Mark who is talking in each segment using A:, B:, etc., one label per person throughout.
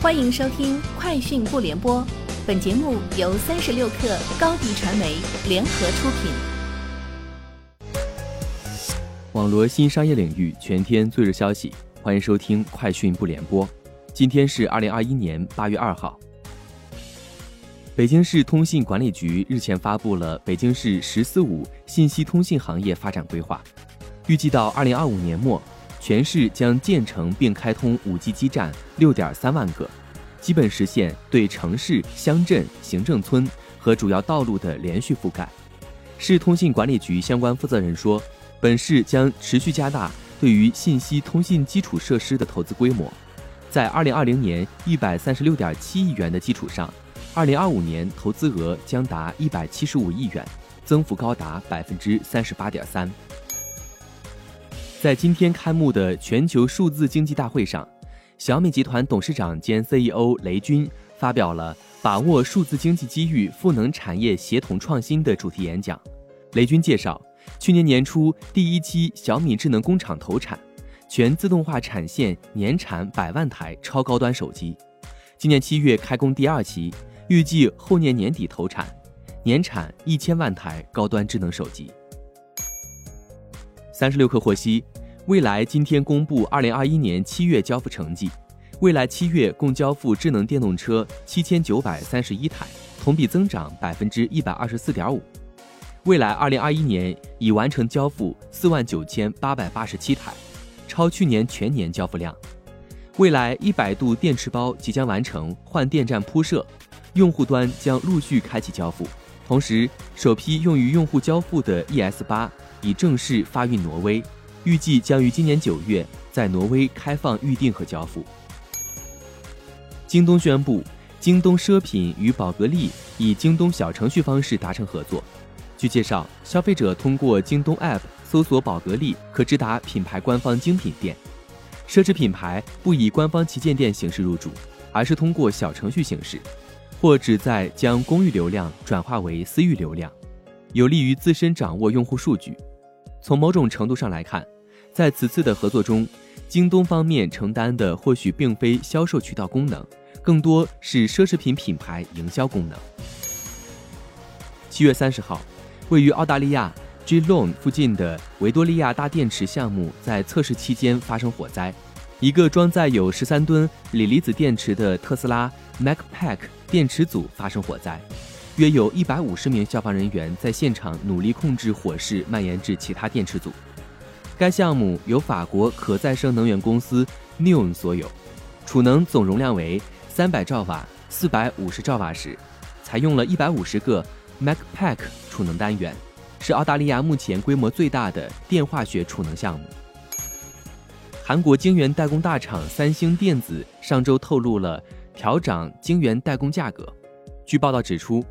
A: 欢迎收听《快讯不联播》，本节目由三十六克高低传媒联合出品。
B: 网罗新商业领域全天最热消息，欢迎收听《快讯不联播》。今天是二零二一年八月二号。北京市通信管理局日前发布了北京市“十四五”信息通信行业发展规划，预计到二零二五年末。全市将建成并开通 5G 基站六点三万个，基本实现对城市、乡镇、行政村和主要道路的连续覆盖。市通信管理局相关负责人说，本市将持续加大对于信息通信基础设施的投资规模，在2020年136.7亿元的基础上，2025年投资额将达175亿元，增幅高达百分之三十八点三。在今天开幕的全球数字经济大会上，小米集团董事长兼 CEO 雷军发表了“把握数字经济机遇，赋能产业协同创新”的主题演讲。雷军介绍，去年年初第一期小米智能工厂投产，全自动化产线年产百万台超高端手机。今年七月开工第二期，预计后年年底投产，年产一千万台高端智能手机。三十六氪获悉，蔚来今天公布二零二一年七月交付成绩，蔚来七月共交付智能电动车七千九百三十一台，同比增长百分之一百二十四点五。蔚来二零二一年已完成交付四万九千八百八十七台，超去年全年交付量。未来一百度电池包即将完成换电站铺设，用户端将陆续开启交付，同时首批用于用户交付的 ES 八。已正式发运挪威，预计将于今年九月在挪威开放预订和交付。京东宣布，京东奢品与宝格丽以京东小程序方式达成合作。据介绍，消费者通过京东 App 搜索宝格丽，可直达品牌官方精品店。奢侈品牌不以官方旗舰店形式入驻，而是通过小程序形式，或旨在将公域流量转化为私域流量，有利于自身掌握用户数据。从某种程度上来看，在此次的合作中，京东方面承担的或许并非销售渠道功能，更多是奢侈品品牌营销功能。七月三十号，位于澳大利亚 g long 附近的维多利亚大电池项目在测试期间发生火灾，一个装载有十三吨锂离子电池的特斯拉 Mac Pack 电池组发生火灾。约有一百五十名消防人员在现场努力控制火势蔓延至其他电池组。该项目由法国可再生能源公司 Neon 所有，储能总容量为三百兆瓦、四百五十兆瓦时，采用了一百五十个 MacPack 储能单元，是澳大利亚目前规模最大的电化学储能项目。韩国晶圆代工大厂三星电子上周透露了调涨晶圆代工价格。据报道指出。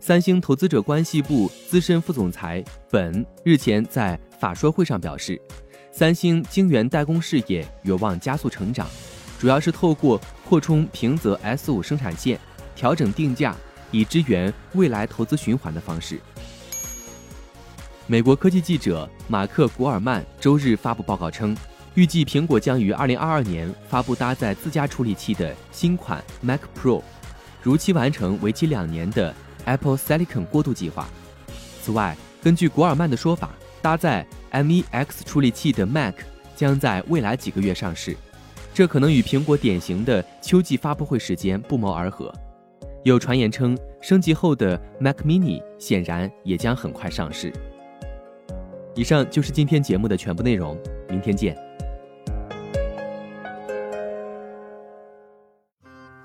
B: 三星投资者关系部资深副总裁本日前在法说会上表示，三星晶圆代工事业有望加速成长，主要是透过扩充平泽 S 五生产线、调整定价，以支援未来投资循环的方式。美国科技记者马克·古尔曼周日发布报告称，预计苹果将于2022年发布搭载自家处理器的新款 Mac Pro，如期完成为期两年的。Apple Silicon 过渡计划。此外，根据古尔曼的说法，搭载 M1X 处理器的 Mac 将在未来几个月上市，这可能与苹果典型的秋季发布会时间不谋而合。有传言称，升级后的 Mac Mini 显然也将很快上市。以上就是今天节目的全部内容，明天见。